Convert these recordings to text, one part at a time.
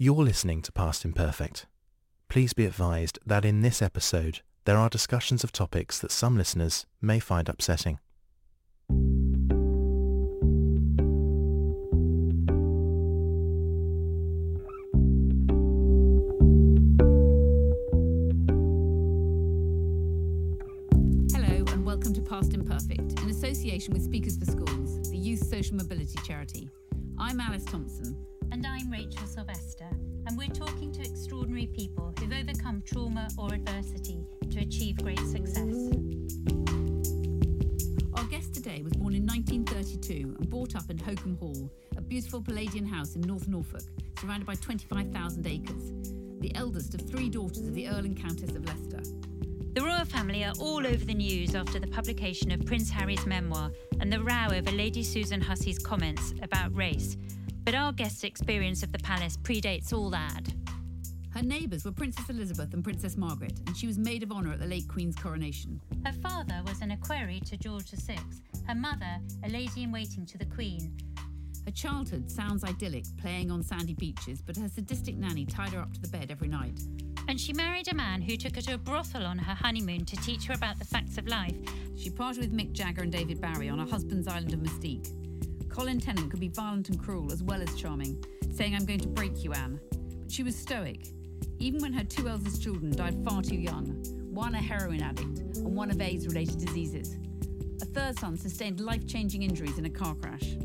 You're listening to Past Imperfect. Please be advised that in this episode, there are discussions of topics that some listeners may find upsetting. Hello and welcome to Past Imperfect in association with Speakers for Schools, the youth social mobility charity. I'm Alice Thomson. And I'm Rachel Sylvester, and we're talking to extraordinary people who've overcome trauma or adversity to achieve great success. Our guest today was born in 1932 and brought up in Holkham Hall, a beautiful Palladian house in North Norfolk, surrounded by 25,000 acres, the eldest of three daughters of the Earl and Countess of Leicester. The royal family are all over the news after the publication of Prince Harry's memoir and the row over Lady Susan Hussey's comments about race. But our guest's experience of the palace predates all that. Her neighbours were Princess Elizabeth and Princess Margaret, and she was maid of honour at the late Queen's coronation. Her father was an equerry to George VI, her mother a lady in waiting to the Queen. Her childhood sounds idyllic, playing on sandy beaches, but her sadistic nanny tied her up to the bed every night. And she married a man who took her to a brothel on her honeymoon to teach her about the facts of life. She parted with Mick Jagger and David Barry on her husband's island of Mustique. Colin Tennant could be violent and cruel as well as charming, saying, I'm going to break you, Anne. But she was stoic, even when her two eldest children died far too young one a heroin addict and one of AIDS related diseases. A third son sustained life changing injuries in a car crash.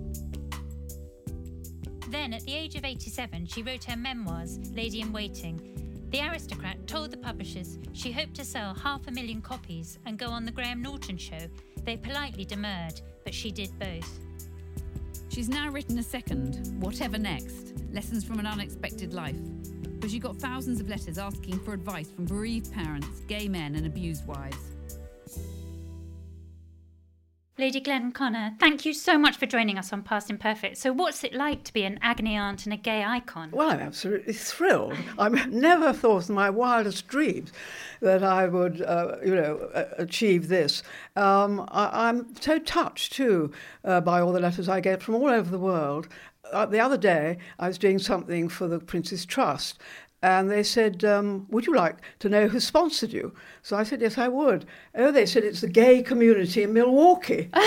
Then, at the age of 87, she wrote her memoirs, Lady in Waiting. The aristocrat told the publishers she hoped to sell half a million copies and go on the Graham Norton show. They politely demurred, but she did both. She's now written a second, Whatever Next Lessons from an Unexpected Life, where she got thousands of letters asking for advice from bereaved parents, gay men, and abused wives. Lady Glenconner, thank you so much for joining us on Past Imperfect. So, what's it like to be an agony aunt and a gay icon? Well, I'm absolutely thrilled. I never thought in my wildest dreams that I would, uh, you know, achieve this. Um, I, am so touched too uh, by all the letters I get from all over the world. Uh, the other day, I was doing something for the Prince's Trust, and they said, um, Would you like to know who sponsored you? So I said, Yes, I would. Oh, they said it's the gay community in Milwaukee. so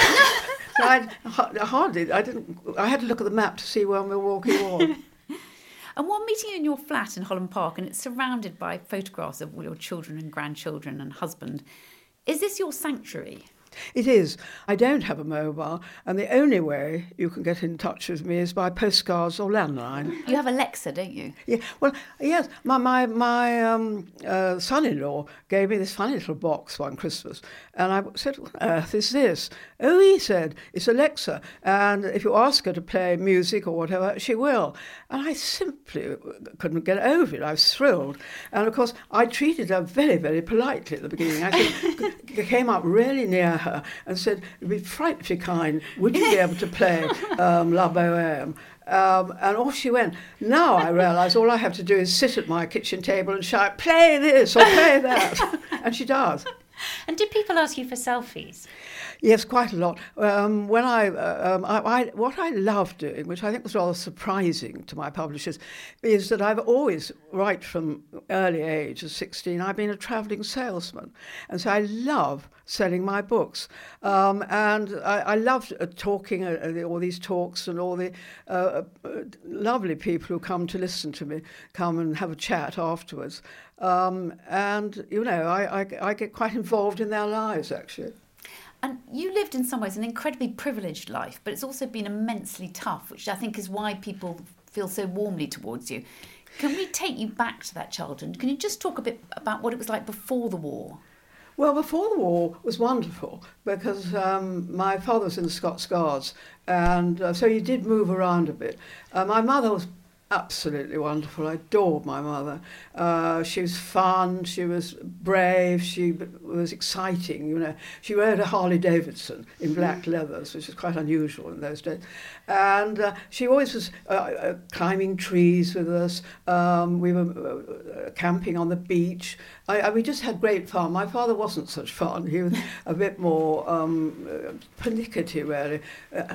I hardly, I didn't, I had to look at the map to see where Milwaukee was. And one meeting in your flat in Holland Park, and it's surrounded by photographs of all your children and grandchildren and husband. Is this your sanctuary? It is. I don't have a mobile, and the only way you can get in touch with me is by postcards or landline. You have Alexa, don't you? Yeah. Well, yes. My my my um, uh, son-in-law gave me this funny little box one Christmas, and I said, "What on earth is this?" Oh, he said, "It's Alexa, and if you ask her to play music or whatever, she will." And I simply couldn't get over it. I was thrilled, and of course, I treated her very very politely at the beginning. I came up really near her and said, It'd be frightfully kind. Would you be able to play um, La Boheme? Um, and off she went. Now I realise all I have to do is sit at my kitchen table and shout, play this or play that. and she does. And did people ask you for selfies? Yes, quite a lot. Um, when I, uh, um, I, I, what I love doing, which I think was rather surprising to my publishers, is that I've always, right from early age of 16, I've been a travelling salesman. And so I love selling my books. Um, and I, I loved uh, talking, uh, all these talks and all the uh, uh, lovely people who come to listen to me come and have a chat afterwards. Um, and, you know, I, I, I get quite involved in their lives, actually. And you lived in some ways an incredibly privileged life, but it's also been immensely tough, which I think is why people feel so warmly towards you. Can we take you back to that childhood? Can you just talk a bit about what it was like before the war? Well, before the war was wonderful because um, my father was in the Scots Guards, and uh, so he did move around a bit. Uh, my mother was absolutely wonderful. I adored my mother. Uh, she was fun, she was brave, she was exciting, you know. She rode a Harley Davidson in black mm. leathers, which was quite unusual in those days. And uh, she always was uh, uh climbing trees with us. Um, we were uh, camping on the beach. I, I, we just had great fun. My father wasn't such fun. He was a bit more um, uh, pernickety, really.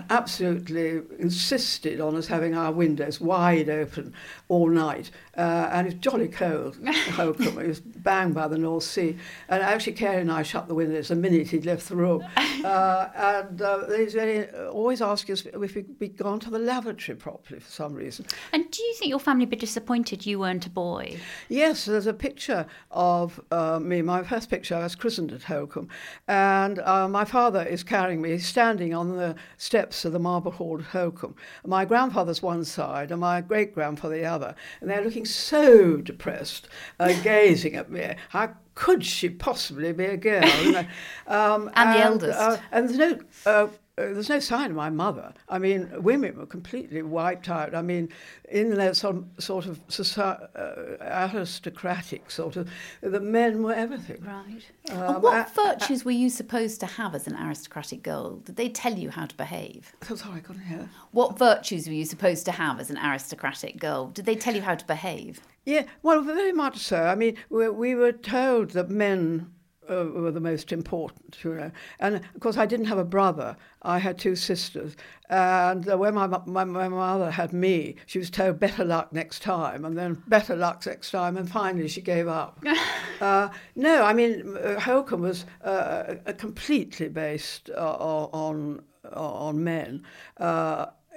absolutely insisted on us having our windows wide open all night. Uh, and was jolly cold, Holkham. it was bang by the North Sea. And actually, Carey and I shut the windows the minute he'd left the room. Uh, and uh, he's very, uh, always asking us if we'd gone to the lavatory properly for some reason. And do you think your family would be disappointed you weren't a boy? Yes, there's a picture of uh, me, my first picture, I was christened at Holkham. And uh, my father is carrying me, he's standing on the steps of the Marble Hall at Holkham. My grandfather's one side and my great grandfather the other. And they're looking so depressed, uh, gazing at me. How could she possibly be a girl? um, and, and, the eldest. Uh, and there's no uh, there's no sign of my mother. I mean, women were completely wiped out. I mean, in their sort sort of society, uh, aristocratic sort of, the men were everything. Right. Um, what virtues were you supposed to have as an aristocratic girl? Did they tell you how to behave? I'm sorry, I couldn't hear. What virtues were you supposed to have as an aristocratic girl? Did they tell you how to behave? Yeah, well, very much so. I mean, we, we were told that men uh, were the most important, you know. And of course, I didn't have a brother. I had two sisters. And uh, when my, my, my mother had me, she was told better luck next time, and then better luck next time, and finally she gave up. uh, no, I mean, uh, Holkham was uh, completely based uh, on on men.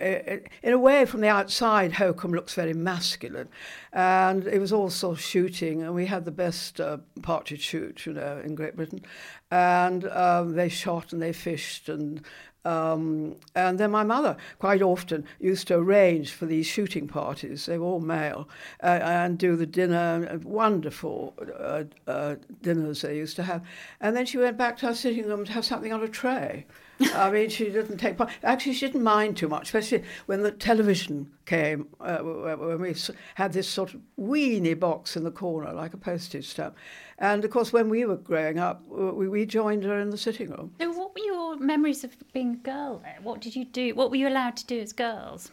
Uh, in a way, from the outside, Holkham looks very masculine. And it was also shooting, and we had the best uh, partridge shoot, you know, in Great Britain. And um, they shot and they fished, and um, and then my mother quite often used to arrange for these shooting parties. They were all male, uh, and do the dinner, wonderful uh, uh, dinners they used to have. And then she went back to her sitting room to have something on a tray. I mean, she didn't take part. Actually, she didn't mind too much, especially when the television came, uh, when we had this sort of weeny box in the corner, like a postage stamp. And of course, when we were growing up, we, we joined her in the sitting room. So, what were your memories of being a girl? What did you do? What were you allowed to do as girls?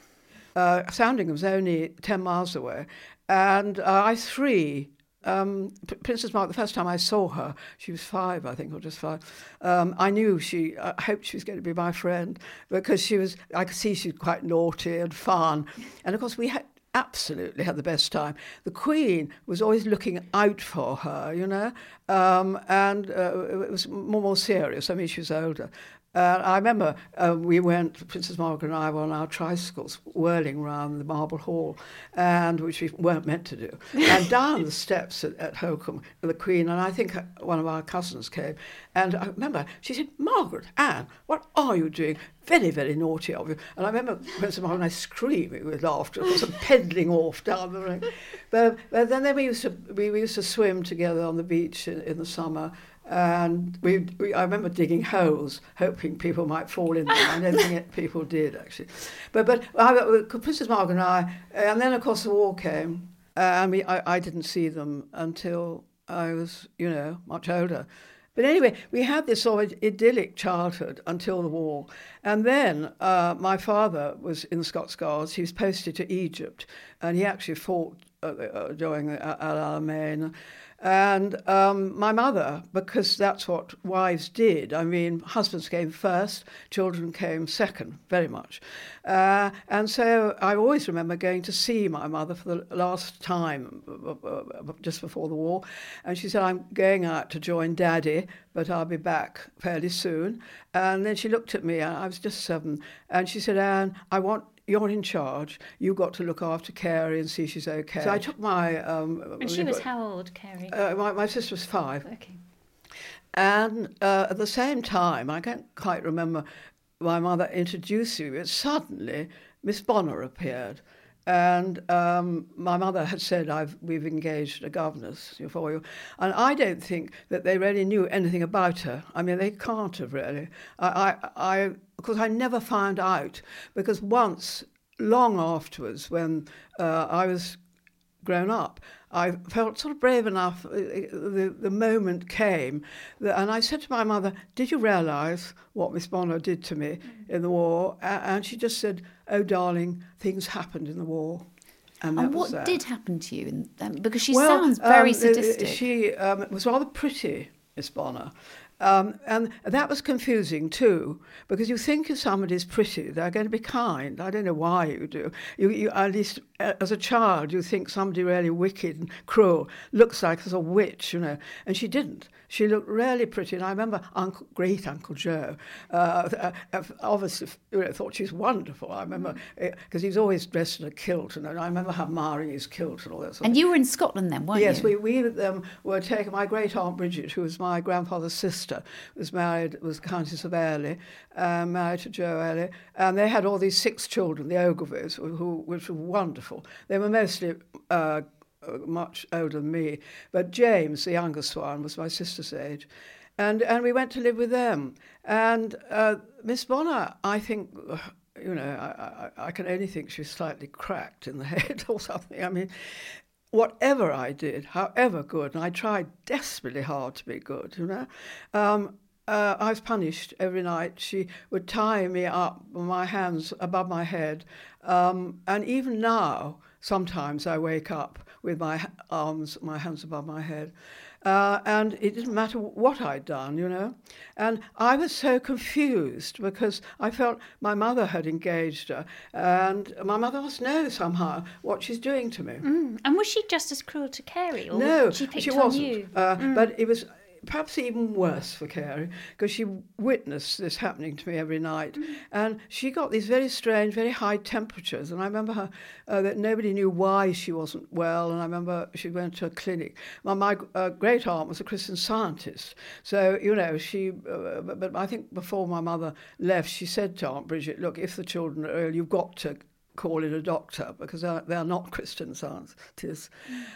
Uh, Sandringham was only 10 miles away, and uh, I three um, Princess Margaret, the first time I saw her, she was five, I think, or just five. Um, I knew she, I hoped she was going to be my friend because she was, I could see she was quite naughty and fun. And of course, we had absolutely had the best time. The Queen was always looking out for her, you know, um, and uh, it was more, more serious. I mean, she was older. Uh, I remember uh, we went, Princess Margaret and I were on our tricycles whirling around the Marble Hall, and which we weren't meant to do. And down the steps at, at Holkham, the Queen, and I think one of our cousins came. And I remember she said, Margaret, Anne, what are you doing? Very, very naughty of you. And I remember Princess Margaret and I screaming with laughter, sort of peddling off down the ring. But, but then, then we, used to, we, we used to swim together on the beach in, in the summer. And we, we, I remember digging holes, hoping people might fall in there. I don't think people did actually. But but I, Princess Margaret and I, and then of course the war came, uh, and we, I, I didn't see them until I was you know much older. But anyway, we had this sort of idyllic childhood until the war. And then uh, my father was in the Scots Guards. He was posted to Egypt, and he actually fought uh, uh, during El Alamein. And um, my mother, because that's what wives did. I mean, husbands came first, children came second, very much. Uh, and so I always remember going to see my mother for the last time, just before the war. And she said, I'm going out to join daddy, but I'll be back fairly soon. And then she looked at me, and I was just seven, and she said, Anne, I want you're in charge. You've got to look after Carey and see she's okay. So I took my. Um, and she was how old, Carey? Uh, my, my sister was five. Okay. And uh, at the same time, I can't quite remember my mother introduced me, but suddenly Miss Bonner appeared. And um, my mother had said, I've, we've engaged a governess for you. And I don't think that they really knew anything about her. I mean, they can't have really. I, I, I I never found out, because once, long afterwards, when uh, I was grown up, I felt sort of brave enough. Uh, the, the moment came, that, and I said to my mother, Did you realise what Miss Bonner did to me in the war? And she just said, Oh, darling, things happened in the war. And, and what did happen to you? In, um, because she well, sounds very um, sadistic. She um, was rather pretty, Miss Bonner. Um, and that was confusing too, because you think if somebody's pretty, they're going to be kind. I don't know why you do. You, you, at least as a child, you think somebody really wicked and cruel looks like a witch, you know, and she didn't. She looked really pretty, and I remember Uncle, great Uncle Joe, uh, uh, obviously you know, thought she's wonderful. I remember because mm. he's always dressed in a kilt, and I remember admiring his kilt and all that. Sort and you were in Scotland then, weren't yes, you? Yes, we, we um, were taken. My great aunt Bridget, who was my grandfather's sister, was married was Countess of Airlie, um, married to Joe Airlie, and they had all these six children, the Ogilvies, who, who which were wonderful. They were mostly. Uh, uh, much older than me. But James, the youngest one, was my sister's age. And, and we went to live with them. And uh, Miss Bonner, I think, uh, you know, I, I, I can only think she's slightly cracked in the head or something. I mean, whatever I did, however good, and I tried desperately hard to be good, you know, um, uh, I was punished every night. She would tie me up, my hands above my head. Um, and even now, sometimes I wake up with my arms, my hands above my head. Uh, and it didn't matter what I'd done, you know. And I was so confused because I felt my mother had engaged her, and my mother must know somehow what she's doing to me. Mm. And was she just as cruel to Carey? or no, she, she wasn't. Uh, mm. But it was perhaps even worse for Carey because she witnessed this happening to me every night. Mm. And she got these very strange, very high temperatures. And I remember her, uh, that nobody knew why she wasn't well. And I remember she went to a clinic. My, my uh, great aunt was a Christian scientist. So, you know, she, uh, but, but I think before my mother left, she said to Aunt Bridget, look, if the children are ill, you've got to call in a doctor because they're, they're not Christian scientists.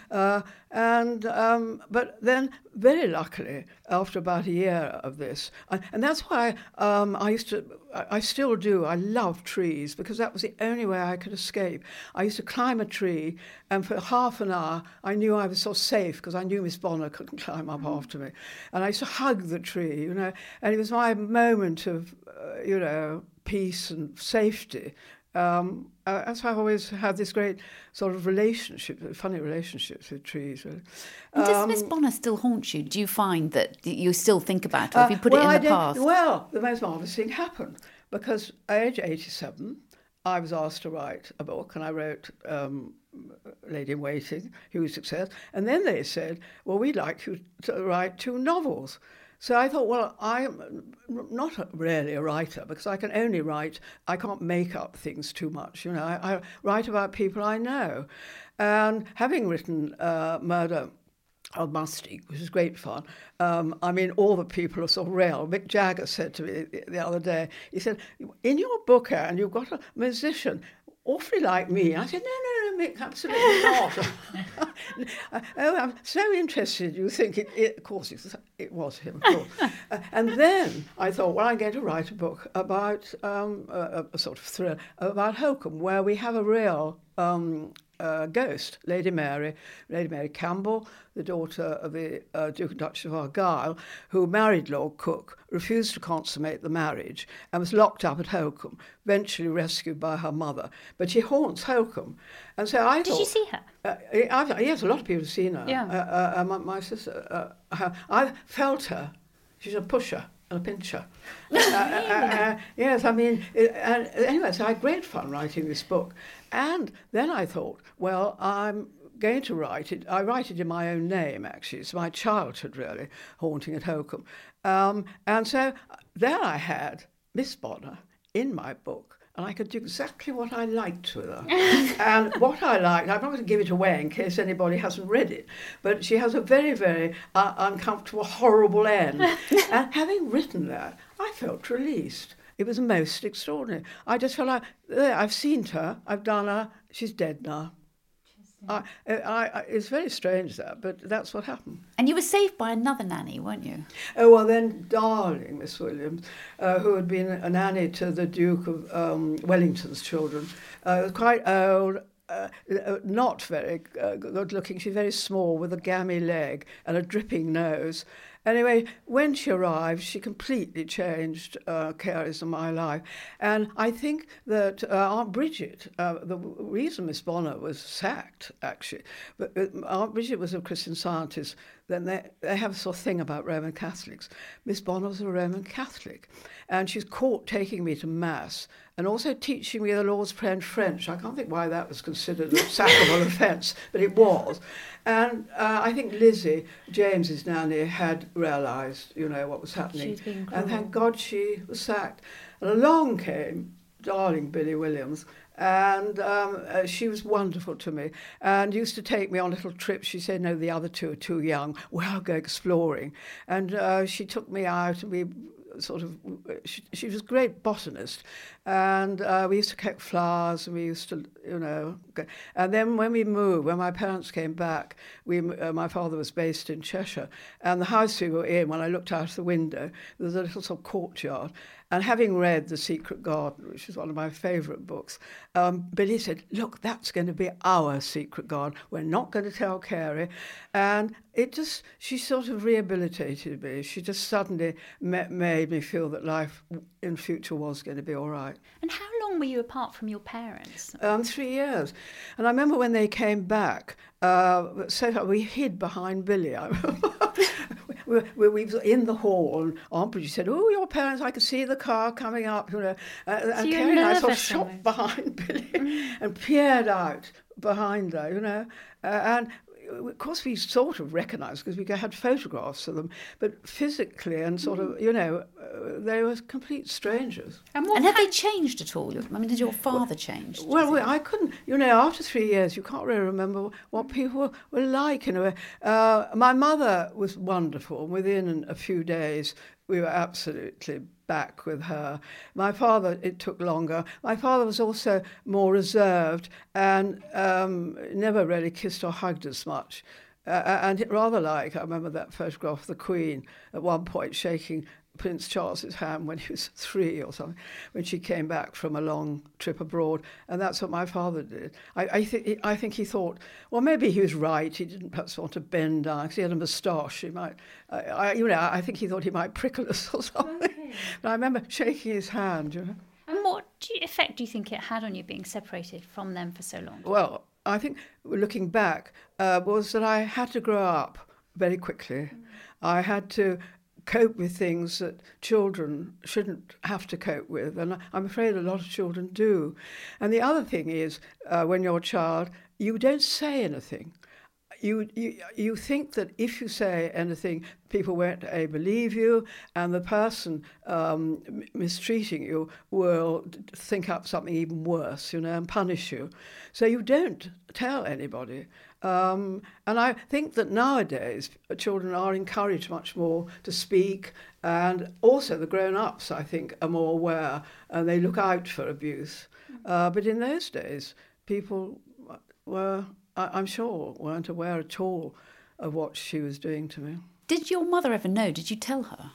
Uh, and um, but then, very luckily, after about a year of this, I, and that's why um, I used to, I, I, still do. I love trees because that was the only way I could escape. I used to climb a tree, and for half an hour, I knew I was so safe because I knew Miss Bonner couldn't climb up mm. after me, and I used to hug the tree, you know, and it was my moment of, uh, you know, peace and safety um, uh, that's why I've always had this great sort of relationship, funny relationships with trees. Really. Um, does Miss Bonner still haunt you? Do you find that you still think about her? Uh, if you put well, it in the past? Well, the most marvellous thing happened because at age 87, I was asked to write a book, and I wrote um, Lady in Waiting, huge success. And then they said, well, we'd like you to write two novels. So I thought, well, I'm not really a writer because I can only write, I can't make up things too much. You know, I, I write about people I know. And having written uh, Murder of Mustique, which is great fun. Um, I mean, all the people are so real. Mick Jagger said to me the other day, he said, in your book, and you've got a musician awfully like me. I said, no, no, no, Mick, absolutely not. oh, I'm so interested. You think it, it of course, it, it was him, of course. uh, and then I thought, well, I'm going to write a book about um, a, a, sort of thriller about Holkham, where we have a real um, uh, ghost, Lady Mary, Lady Mary Campbell, the daughter of the uh, Duke and Duchess of Argyll, who married Lord Coke, refused to consummate the marriage, and was locked up at Holkham, eventually rescued by her mother. But she haunts Holkham. And so I Did thought... you see her? Uh, I've, yes, a lot of people have seen her. Yeah. Uh, uh, my, my, sister, uh, I felt her. She's a pusher a pincher. uh, uh, uh, yes, I mean, it, anyway, so I had great fun writing this book. And then I thought, well, I'm going to write it. I write it in my own name, actually. It's my childhood, really, haunting at Holkham. Um, and so there I had Miss Bonner in my book and I could do exactly what I liked with her. and what I liked, I'm not going to give it away in case anybody hasn't read it, but she has a very, very uh, uncomfortable, horrible end. and having written that, I felt released. it was most extraordinary. I just felt like I've seen her, I've done her, she's dead now. I, I, I, it's very strange that, but that's what happened. And you were saved by another nanny, weren't you? Oh well, then darling Miss Williams, uh, who had been a nanny to the Duke of um, Wellington's children, uh, quite old. Uh, uh, not very uh, good looking. She's very small with a gammy leg and a dripping nose. Anyway, when she arrived, she completely changed uh, Carey's in my life. And I think that uh, Aunt Bridget, uh, the reason Miss Bonner was sacked, actually, but Aunt Bridget was a Christian scientist, then they, they have a sort of thing about Roman Catholics. Miss Bonner was a Roman Catholic, and she's caught taking me to Mass and also teaching me the Lord's Prayer in French. I can't think why that was considered a sackable offence, but it was. And uh, I think Lizzie, James's nanny, had realised, you know, what was happening. And thank God she was sacked. And along came darling Billy Williams, and um, uh, she was wonderful to me and used to take me on little trips. She said, no, the other two are too young. Well, I'll go exploring. And uh, she took me out and we sort of, she, she was a great botanist, and uh, we used to collect flowers, and we used to, you know, and then when we moved, when my parents came back, we, uh, my father was based in Cheshire, and the house we were in, when I looked out of the window, there was a little sort of courtyard, and having read The Secret Garden, which is one of my favourite books, um, Billy said, Look, that's going to be our secret garden. We're not going to tell Carey. And it just, she sort of rehabilitated me. She just suddenly made me feel that life in future was going to be all right. And how long were you apart from your parents? Um, three years. And I remember when they came back, uh, so we hid behind Billy. we, we, we were in the hall, and Aunt Bridget said, "Oh, your parents! I could see the car coming up." You know, uh, so and Carey and I sort of shot behind Billy mm. and peered out behind her. You know, uh, and of course, we sort of recognised because we had photographs of them, but physically and sort of, you know, uh, they were complete strangers. And, and have they changed at all? I mean, did your father well, change? Well, well, I couldn't, you know, after three years, you can't really remember what people were like in a way. Uh, my mother was wonderful. Within a few days, we were absolutely back with her. My father, it took longer. My father was also more reserved and um, never really kissed or hugged as much. Uh, and rather like, I remember that photograph of the Queen at one point shaking Prince Charles's hand when he was three or something, when she came back from a long trip abroad, and that's what my father did. I, I think I think he thought, well, maybe he was right. He didn't perhaps want to bend down because he had a moustache. He might, I, I, you know, I think he thought he might prickle us or something. Okay. But I remember shaking his hand. You know. And what you, effect do you think it had on you being separated from them for so long? Well, I think looking back uh, was that I had to grow up very quickly. Mm. I had to cope with things that children shouldn't have to cope with. And I'm afraid a lot of children do. And the other thing is, uh, when you're a child, you don't say anything. You, you, you think that if you say anything, people won't A, believe you, and the person um, mistreating you will think up something even worse, you know, and punish you. So you don't tell anybody. Um, and I think that nowadays children are encouraged much more to speak, and also the grown ups, I think, are more aware and they look out for abuse. Uh, but in those days, people were, I'm sure, weren't aware at all of what she was doing to me. Did your mother ever know? Did you tell her?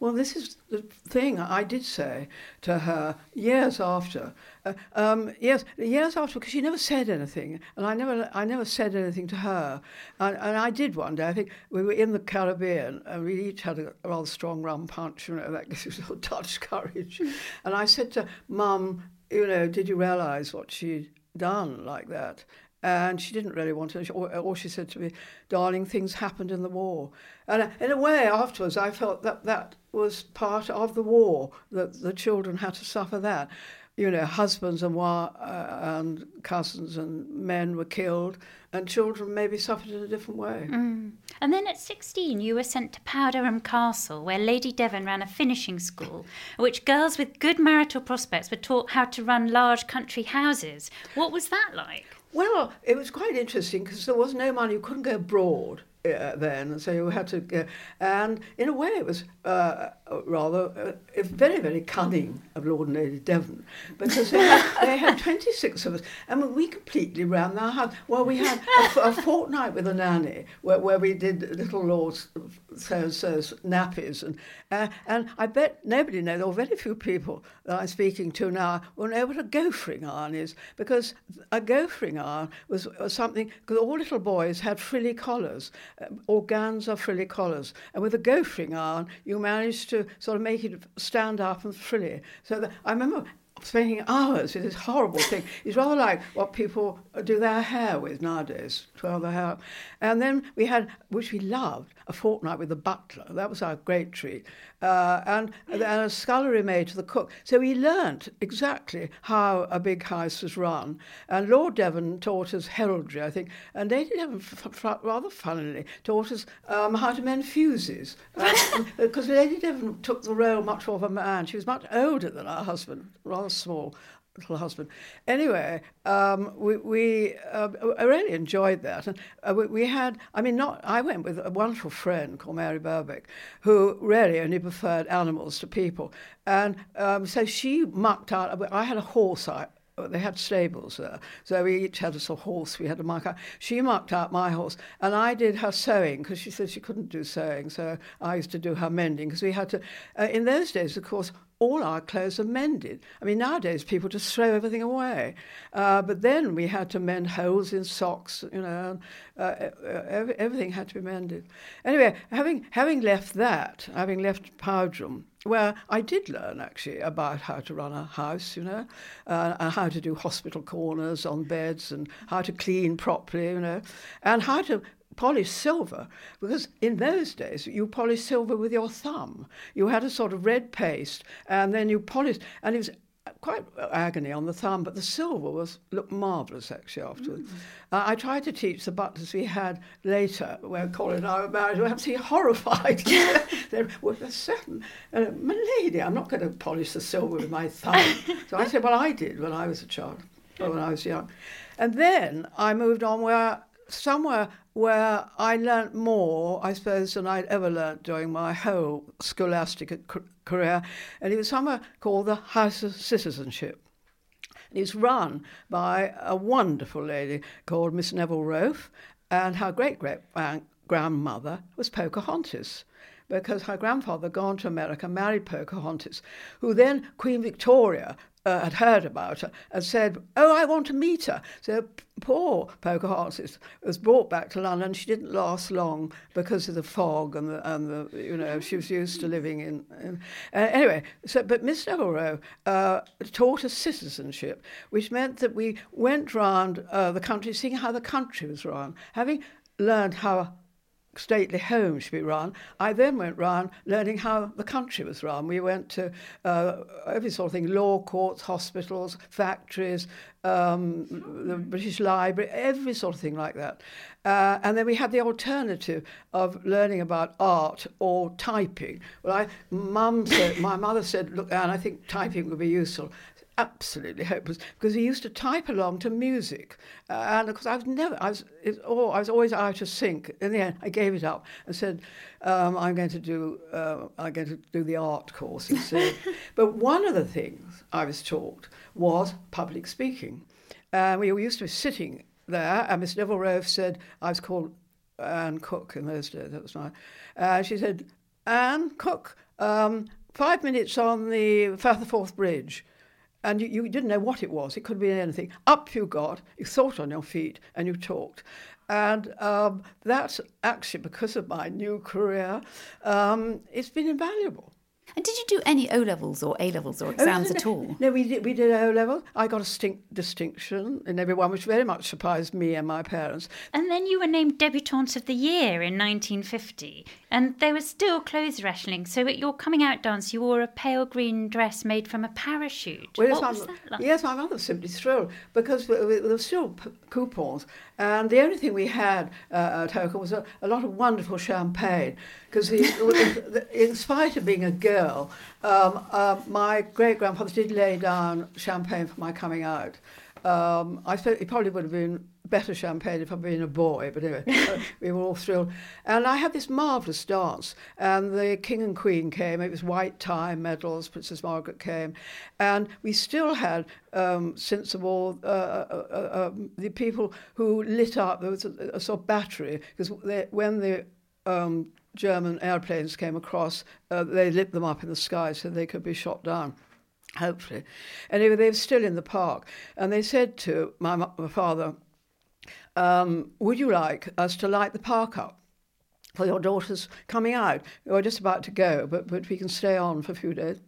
Well, this is the thing I did say to her years after. Uh, um, yes, years after, because she never said anything, and I never, I never said anything to her. And, and I did one day. I think we were in the Caribbean, and we each had a, rather strong rum punch. You know, that gives you sort of Dutch courage. and I said to Mum, you know, did you realise what she'd done like that? And she didn't really want to, or, or she said to me, darling, things happened in the war. And in a way, afterwards, I felt that that was part of the war, that the children had to suffer that. You know, husbands and, wa- uh, and cousins and men were killed, and children maybe suffered in a different way. Mm. And then at 16, you were sent to Powderham Castle, where Lady Devon ran a finishing school, at which girls with good marital prospects were taught how to run large country houses. What was that like? Well, it was quite interesting because there was no money. You couldn't go abroad uh, then, so you had to go. And in a way, it was uh, rather uh, very, very cunning of Lord and Lady Devon. Because they had, they had 26 of us and we completely ran their house. Well, we had a, a fortnight with a nanny where, where we did little Lord so-and-so's nappies. And, uh, and I bet nobody knows, or very few people that I'm speaking to now will know what a goffering iron is because a goffering iron was, was something, because all little boys had frilly collars, uh, organza frilly collars, and with a goffering iron you managed to to sort of make it stand up and frilly. So that, I remember spending hours with this horrible thing. It's rather like what people do their hair with nowadays, twirl their hair. And then we had, which we loved, a fortnight with the butler. That was our great treat. Uh, and, and a scullery maid to the cook. So we learnt exactly how a big house was run. And Lord Devon taught us heraldry, I think. And Lady Devon, f- f- rather funnily, taught us um, how to mend fuses. Because uh, Lady Devon took the role much more of a man. She was much older than our husband, rather small little husband. Anyway, um, we, we uh, I really enjoyed that. And uh, we, we, had, I mean, not, I went with a wonderful friend called Mary Burbick, who really only preferred animals to people. And um, so she mucked out, I had a horse, I, they had stables there. So we each had a sort of horse we had to mark out. She marked out my horse, and I did her sewing because she said she couldn't do sewing. So I used to do her mending because we had to. Uh, in those days, of course, all our clothes are mended. I mean, nowadays people just throw everything away. Uh, but then we had to mend holes in socks, you know, uh, every, everything had to be mended. Anyway, having, having left that, having left Powderham, where I did learn actually about how to run a house, you know, uh, and how to do hospital corners on beds and how to clean properly, you know, and how to polish silver because in those days you polished silver with your thumb. You had a sort of red paste and then you polished, and it was quite agony on the thumb, but the silver was looked marvellous actually afterwards. Mm. Uh, I tried to teach the butlers we had later, when Colin and I were married, we were absolutely horrified. there was a certain, uh, my lady, I'm not going to polish the silver with my thumb. so I said, well, I did when I was a child, or when I was young. And then I moved on where somewhere where I learnt more, I suppose, than I'd ever learnt during my whole scholastic career. And it was somewhere called the House of Citizenship. And it's run by a wonderful lady called Miss Neville Rolfe, and her great great grandmother was Pocahontas because her grandfather gone to America, married Pocahontas, who then Queen Victoria uh, had heard about her and said, "Oh, I want to meet her." So poor Pocahontas was brought back to London. She didn't last long because of the fog and the, and the you know she was used to living in. in uh, anyway, so but Miss Neville uh, taught us citizenship, which meant that we went round uh, the country, seeing how the country was run, having learned how stately home should be run. I then went round learning how the country was run. We went to uh, every sort of thing, law courts, hospitals, factories, um, the British Library, every sort of thing like that. Uh, and then we had the alternative of learning about art or typing. Well, I, mum said, my mother said, look, Anne, I think typing would be useful absolutely hopeless because he used to type along to music, uh, and of course I was never, I was, it, oh, I was always out of sync. In the end, I gave it up and said, um, "I'm going to do, uh, I'm going to do the art course instead." but one of the things I was taught was public speaking. Uh, we were used to be sitting there, and Miss Neville Rolfe said, I was called Anne Coke in those days. That was my. Uh, she said, "Anne Coke." Um, five minutes on the Firth Forth Bridge and you, you, didn't know what it was. It could be anything. Up you got, you thought on your feet, and you talked. And um, that's actually because of my new career, um, it's been invaluable. And did you do any O levels or A levels or oh, exams oh, no, at all? No, we did, we did O level. I got a stink distinction in everyone, which very much surprised me and my parents. And then you were named Debutante of the Year in 1950. And there was still clothes rationing. So at your coming out dance, you wore a pale green dress made from a parachute. Well, what yes, was that like? Yes, my mother was simply thrilled because there were still p- coupons. And the only thing we had uh, at Holkham was a, a lot of wonderful champagne because in spite of being a girl, um, uh, my great grandfather did lay down champagne for my coming out. Um, I suppose it probably would have been better champagne if I'd been a boy, but anyway, uh, we were all thrilled. And I had this marvellous dance, and the King and Queen came. It was white tie, medals, Princess Margaret came. And we still had, um, since the war, uh, uh, uh, um, the people who lit up, there was a, a sort of battery, because when the um, German airplanes came across, uh, they lit them up in the sky so they could be shot down hopefully. Anyway, they were still in the park, and they said to my, my father, um, Would you like us to light the park up? For your daughter's coming out. We're just about to go, but, but we can stay on for a few days.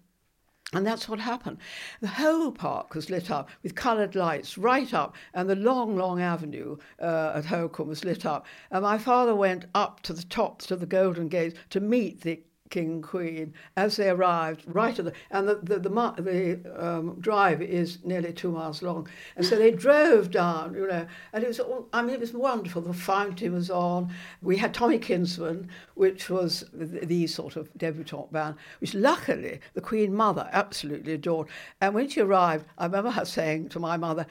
And that's what happened. The whole park was lit up with coloured lights right up, and the long, long avenue uh, at Holkham was lit up. And my father went up to the top to the Golden Gate to meet the king queen as they arrived right at the and the the, the, the um, drive is nearly two miles long. And so they drove down you know and it was all, I mean it was wonderful. The fountain was on. We had Tommy Kinsman which was the, the sort of debutante band which luckily the queen mother absolutely adored. And when she arrived I remember her saying to my mother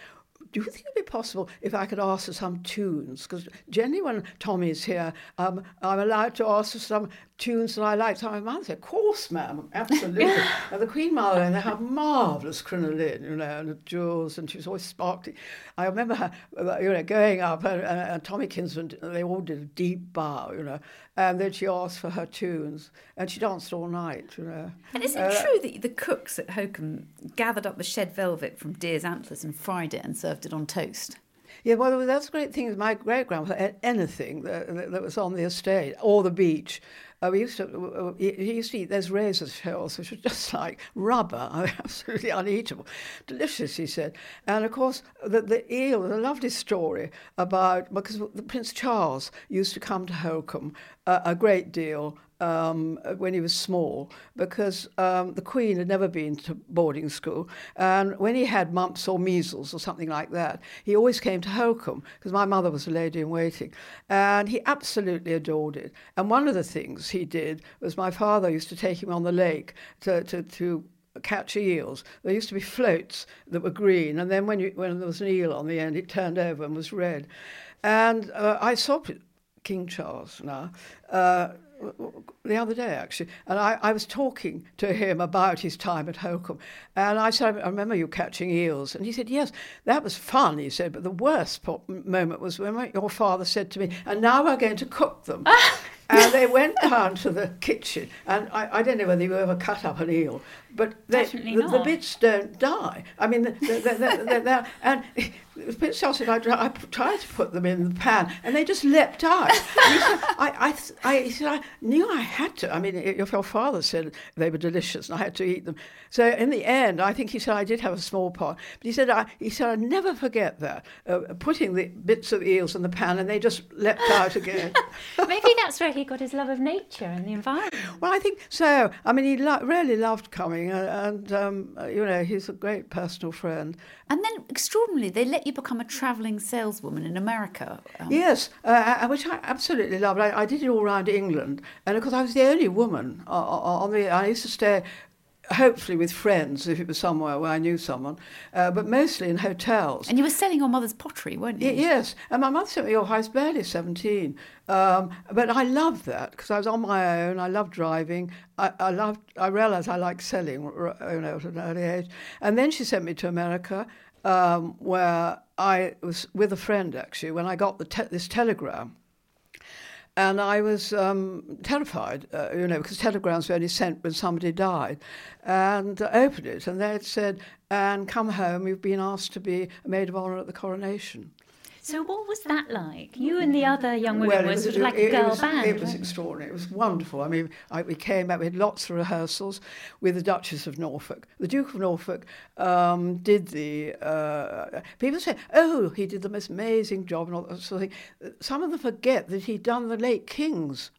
do you think it'd be possible if I could ask for some tunes? Because generally when Tommy's here, um, I'm allowed to ask for some tunes that I like. So my mother said, of course, ma'am, absolutely. and the Queen Mother, and they have marvellous crinoline, you know, and jewels, and she was always sparkling. I remember her, uh, you know, going up, and, and, and Tommy Kinsman, they all did a deep bow, you know, and then she asked for her tunes, and she danced all night, you know. And is it uh, true that the cooks at Holkham gathered up the shed velvet from deer's antlers and fried it and served it on toast? Yeah, well, that's the great thing. My great grandfather had anything that, that was on the estate or the beach. Uh, we used to, uh, he used to eat those razor shells, which are just like rubber, absolutely uneatable. Delicious, he said. And of course, the, the eel, the lovely story about, because the Prince Charles used to come to Holkham uh, a great deal um, when he was small because um, the Queen had never been to boarding school. And when he had mumps or measles or something like that, he always came to Holkham because my mother was a lady in waiting. And he absolutely adored it. And one of the things he did was my father used to take him on the lake to, to, to catch eels. There used to be floats that were green, and then when, you, when there was an eel on the end, it turned over and was red. And uh, I saw King Charles now. Uh, the other day actually, and I, I was talking to him about his time at Holkham, and I said, "I remember you catching eels," and he said, "Yes, that was fun." He said, "But the worst moment was when your father said to me, and now we're going to cook them." and they went down to the kitchen, and I, I don't know whether you ever cut up an eel, but they, the, the, bits don't die. I mean, they're, they're, they're, and Prince Charles said, I, I tried to put them in the pan, and they just leapt out. said, I, I, I, he said, I knew I had to. I mean, if your father said they were delicious, and I had to eat them. So in the end, I think he said I did have a small pot, but he said, I, he said, I never forget that, uh, putting the bits of eels in the pan, and they just leapt out again. Maybe that's where he got his love of nature and the environment. Well, I think so. I mean, he lo- really loved coming, and, and um, you know, he's a great personal friend. And then, extraordinarily, they let you become a travelling saleswoman in America. Um. Yes, uh, uh, which I absolutely loved. I, I, did it all around England, and of course, I was the only woman on the. I used to stay hopefully with friends if it was somewhere where I knew someone, uh, but mostly in hotels. And you were selling your mother's pottery, weren't you? Y- yes, and my mother sent me off. I was barely 17, um, but I loved that because I was on my own. I loved driving. I, I loved. I realised I liked selling, you know, at an early age. And then she sent me to America, um, where I was with a friend actually when I got the te- this telegram and I was um, terrified, uh, you know, because telegrams were only sent when somebody died. And uh, opened it, and they had said, and come home, you've been asked to be a maid of honour at the coronation. So what was that like? You and the other young women well, were sort of like it, a girl was, band. It was extraordinary. It was wonderful. I mean, I, we came back. We had lots of rehearsals with the Duchess of Norfolk. The Duke of Norfolk um, did the. Uh, people say, "Oh, he did the most amazing job," and all that sort of thing. Some of them forget that he'd done the late King's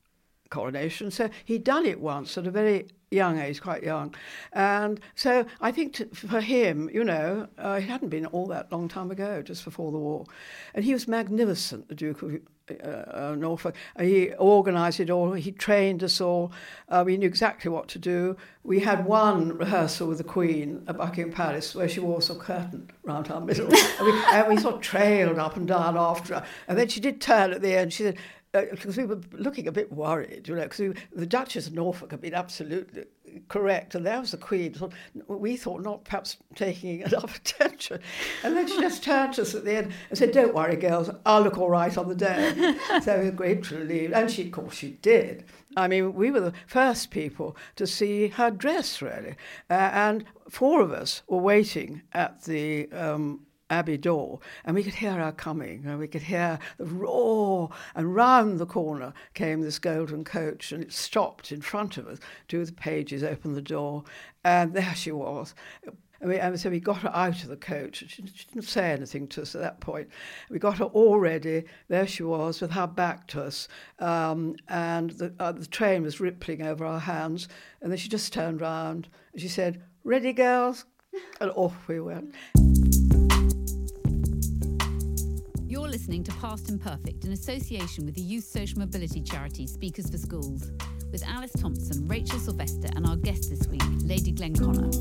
coronation. So he'd done it once at a very young age, quite young. And so I think to, for him, you know, uh, it hadn't been all that long time ago, just before the war. And he was magnificent, the Duke of uh, uh, Norfolk. He organised it all, he trained us all, uh, we knew exactly what to do. We had one rehearsal with the Queen at Buckingham Palace where she wore some curtain round her middle. and, we, and we sort of trailed up and down after her. And then she did turn at the end, she said, because uh, we were looking a bit worried, you know, because the Duchess of Norfolk had been absolutely correct, and there was the Queen. We thought not perhaps taking enough attention, and then she just turned to us at the end and said, "Don't worry, girls, I'll look all right on the day." so we were great relief, and she, of course, she did. I mean, we were the first people to see her dress, really, uh, and four of us were waiting at the um, Abbey door, and we could hear her coming, and we could hear the roar, and round the corner came this golden coach, and it stopped in front of us. Two of the pages opened the door, and there she was. And, we, and so we got her out of the coach. She, she, didn't say anything to us at that point. We got her all ready. There she was with her back to us. Um, and the, uh, the train was rippling over our hands. And then she just turned round and she said, Ready, girls? And off we went. You're listening to Past Imperfect in association with the youth social mobility charity Speakers for Schools, with Alice Thomson, Rachel Sylvester, and our guest this week, Lady Glenconner.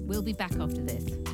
We'll be back after this.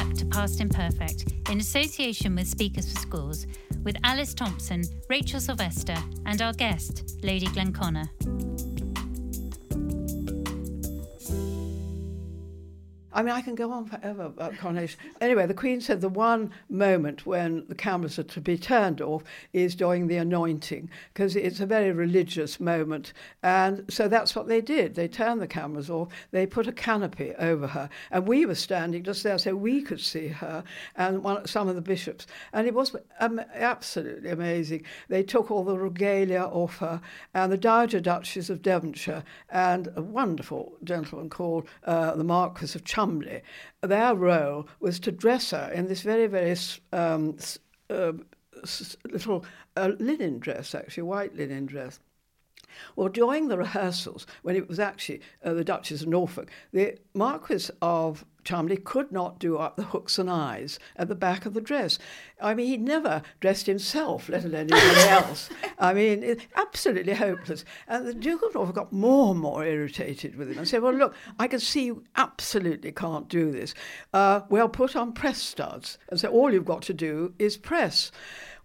Past Imperfect in association with Speakers for Schools with Alice Thomson, Rachel Sylvester, and our guest, Lady Glenconner. I mean, I can go on forever about coronation. Anyway, the Queen said the one moment when the cameras are to be turned off is during the anointing, because it's a very religious moment. And so that's what they did. They turned the cameras off, they put a canopy over her, and we were standing just there so we could see her and one, some of the bishops. And it was um, absolutely amazing. They took all the regalia off her, and the Dowager Duchess of Devonshire and a wonderful gentleman called uh, the Marquis of Cholmondeley Their role was to dress her in this very, very um, uh, little uh, linen dress, actually, white linen dress. Well, during the rehearsals, when it was actually uh, the Duchess of Norfolk, the Marquis of Cholmondeley could not do up the hooks and eyes at the back of the dress. I mean, he never dressed himself, let alone anybody else. I mean, it, absolutely hopeless. And the Duke of Norfolk got more and more irritated with him and said, Well, look, I can see you absolutely can't do this. Uh, well, put on press studs. And so all you've got to do is press.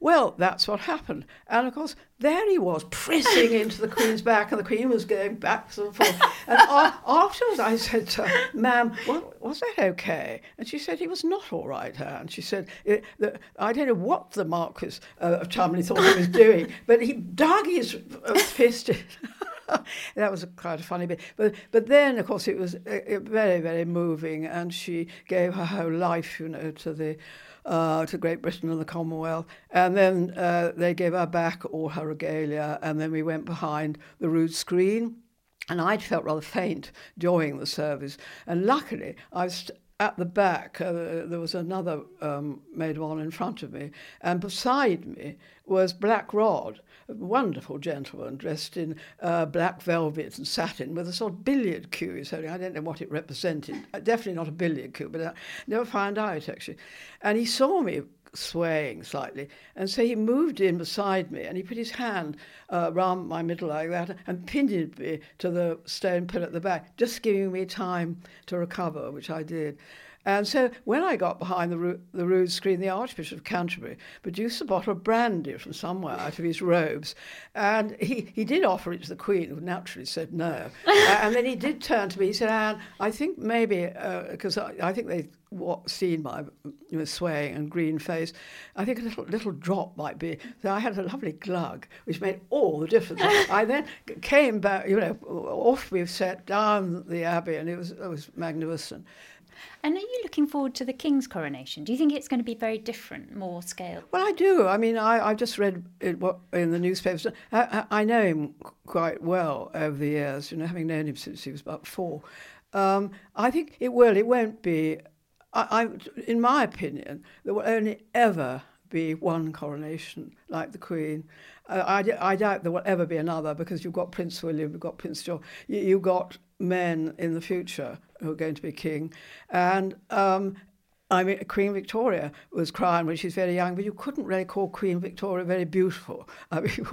Well, that's what happened. And of course, there he was pressing into the Queen's back, and the Queen was going back and forth. And afterwards, I said to her, Ma'am, was that okay? And she said, He was not all right, her. And she said, I don't know what the Marquis uh, of Cholmondeley thought he was doing, but he dug his uh, fist in. that was a quite a funny bit. But but then, of course, it was uh, very very moving, and she gave her whole life, you know, to the uh, to Great Britain and the Commonwealth. And then uh, they gave her back all her regalia, and then we went behind the rood screen. And I'd felt rather faint during the service. And luckily, I was at the back, uh, there was another um, maid of honour in front of me, and beside me was Black Rod, wonderful gentleman dressed in uh, black velvet and satin with a sort of billiard cue. He's holding. I don't know what it represented. Uh, Definitely not a billiard cue, but I never found out actually. And he saw me swaying slightly. And so he moved in beside me and he put his hand uh, round my middle like that and pinned me to the stone pillar at the back, just giving me time to recover, which I did. And so when I got behind the, ro- the rood screen, the Archbishop of Canterbury produced a bottle of brandy from somewhere out of his robes. And he, he did offer it to the Queen, who naturally said no. uh, and then he did turn to me. He said, Anne, I think maybe, because I, I think they what seen my you know, swaying and green face, I think a little little drop might be. So I had a lovely glug, which made all the difference. I then came back, you know, off we set down the abbey, and it was it was magnificent. And are you looking forward to the King's coronation? Do you think it's going to be very different, more scale? Well, I do. I mean, I, I just read it, what in the newspapers. I, I, know him quite well over the years, you know, having known him since he was about four. Um, I think it will. It won't be. I, I, in my opinion, there will only ever be one coronation like the Queen. Uh, I, I doubt there will ever be another because you've got Prince William, you've got Prince George, you, you've got men in the future who are going to be king. And um, I mean, Queen Victoria was crying when she was very young, but you couldn't really call Queen Victoria very beautiful. I mean,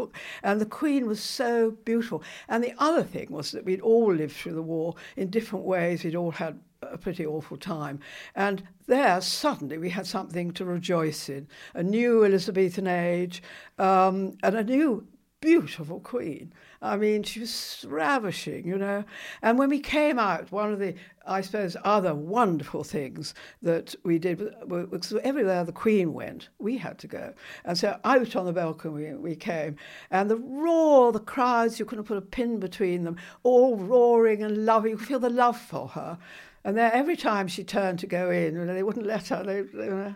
and the Queen was so beautiful. And the other thing was that we'd all lived through the war in different ways. We'd all had a pretty awful time. And there, suddenly, we had something to rejoice in a new Elizabethan age um, and a new beautiful queen. I mean, she was ravishing, you know. And when we came out, one of the, I suppose, other wonderful things that we did was everywhere the Queen went, we had to go. And so out on the balcony we, we came, and the roar, the crowds, you couldn't put a pin between them, all roaring and loving. You could feel the love for her. And then every time she turned to go in, you know, they wouldn't let her. They, they,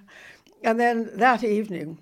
and then that evening,